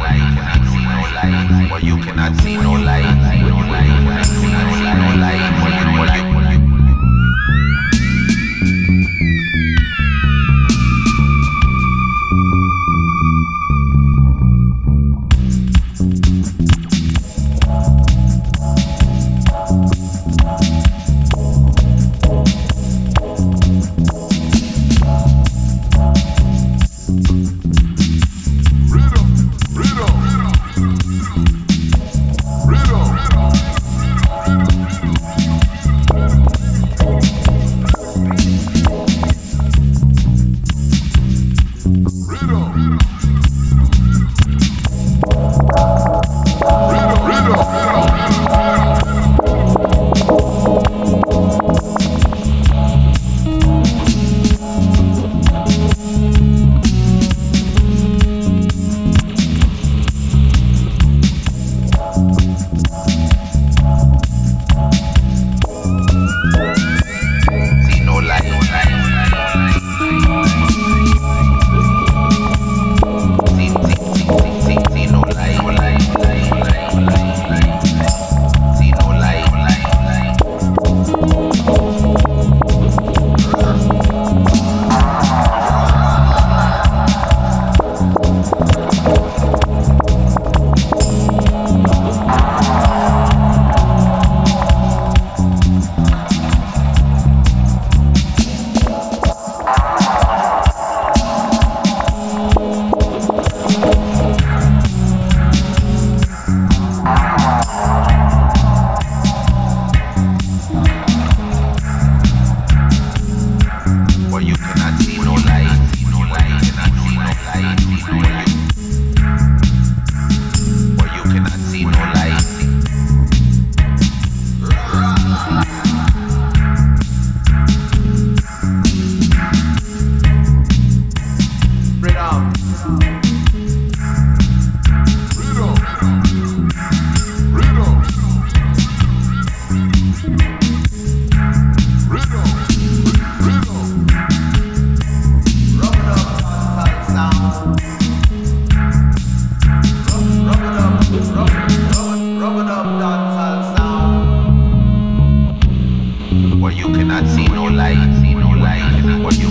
light, you cannot see no light, you cannot see no light, you cannot see no light. Mm-hmm. Where you cannot see no light, see no light, where you